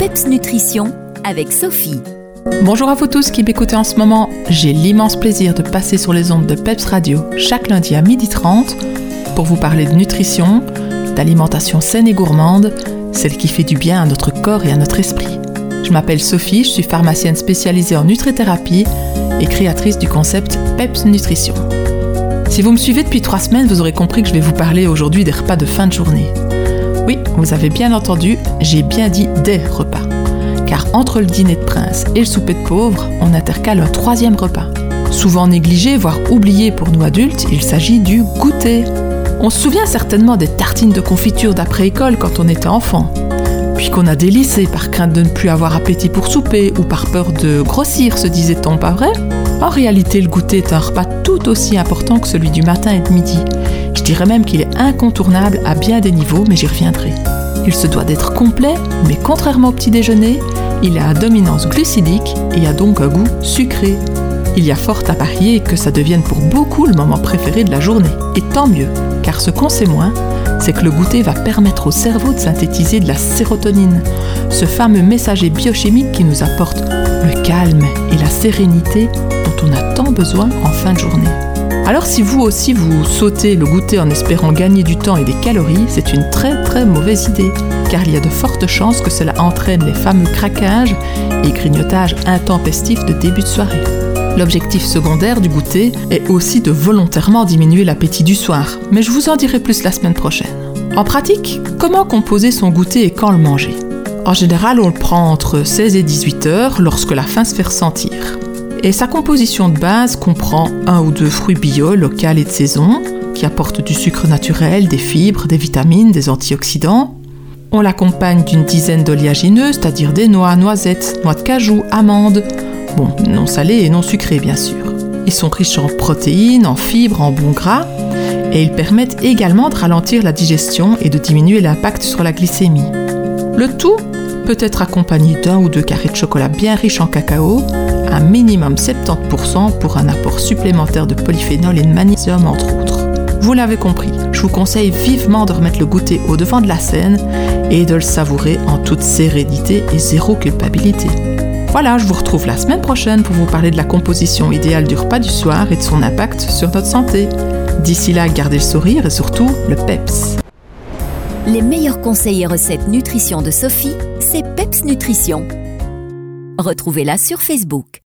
PEPS Nutrition avec Sophie. Bonjour à vous tous qui m'écoutez en ce moment. J'ai l'immense plaisir de passer sur les ondes de PEPS Radio chaque lundi à 12h30 pour vous parler de nutrition, d'alimentation saine et gourmande, celle qui fait du bien à notre corps et à notre esprit. Je m'appelle Sophie, je suis pharmacienne spécialisée en nutrithérapie et créatrice du concept PEPS Nutrition. Si vous me suivez depuis trois semaines, vous aurez compris que je vais vous parler aujourd'hui des repas de fin de journée. Oui, vous avez bien entendu, j'ai bien dit des repas. Car entre le dîner de prince et le souper de pauvre, on intercale un troisième repas. Souvent négligé, voire oublié pour nous adultes, il s'agit du goûter. On se souvient certainement des tartines de confiture d'après-école quand on était enfant. Puis qu'on a délaissé par crainte de ne plus avoir appétit pour souper ou par peur de grossir, se disait-on, pas vrai? En réalité, le goûter est un repas tout aussi important que celui du matin et de midi. Je dirais même qu'il est incontournable à bien des niveaux, mais j'y reviendrai. Il se doit d'être complet, mais contrairement au petit déjeuner, il a dominance glucidique et a donc un goût sucré. Il y a fort à parier que ça devienne pour beaucoup le moment préféré de la journée. Et tant mieux, car ce qu'on sait moins, c'est que le goûter va permettre au cerveau de synthétiser de la sérotonine, ce fameux messager biochimique qui nous apporte le calme et la sérénité on a tant besoin en fin de journée. Alors si vous aussi vous sautez le goûter en espérant gagner du temps et des calories, c'est une très très mauvaise idée, car il y a de fortes chances que cela entraîne les fameux craquages et grignotages intempestifs de début de soirée. L'objectif secondaire du goûter est aussi de volontairement diminuer l'appétit du soir, mais je vous en dirai plus la semaine prochaine. En pratique, comment composer son goûter et quand le manger? En général, on le prend entre 16 et 18 heures lorsque la faim se fait ressentir. Et sa composition de base comprend un ou deux fruits bio, locaux et de saison, qui apportent du sucre naturel, des fibres, des vitamines, des antioxydants. On l'accompagne d'une dizaine d'oléagineux, c'est-à-dire des noix, noisettes, noix de cajou, amandes, bon, non salées et non sucrées bien sûr. Ils sont riches en protéines, en fibres, en bons gras, et ils permettent également de ralentir la digestion et de diminuer l'impact sur la glycémie. Le tout peut être accompagné d'un ou deux carrés de chocolat bien riches en cacao, un minimum 70% pour un apport supplémentaire de polyphénol et de magnésium entre autres. Vous l'avez compris, je vous conseille vivement de remettre le goûter au devant de la scène et de le savourer en toute sérénité et zéro culpabilité. Voilà, je vous retrouve la semaine prochaine pour vous parler de la composition idéale du repas du soir et de son impact sur notre santé. D'ici là, gardez le sourire et surtout le PEPS. Les meilleurs conseils et recettes nutrition de Sophie, c'est PEPS Nutrition. Retrouvez-la sur Facebook.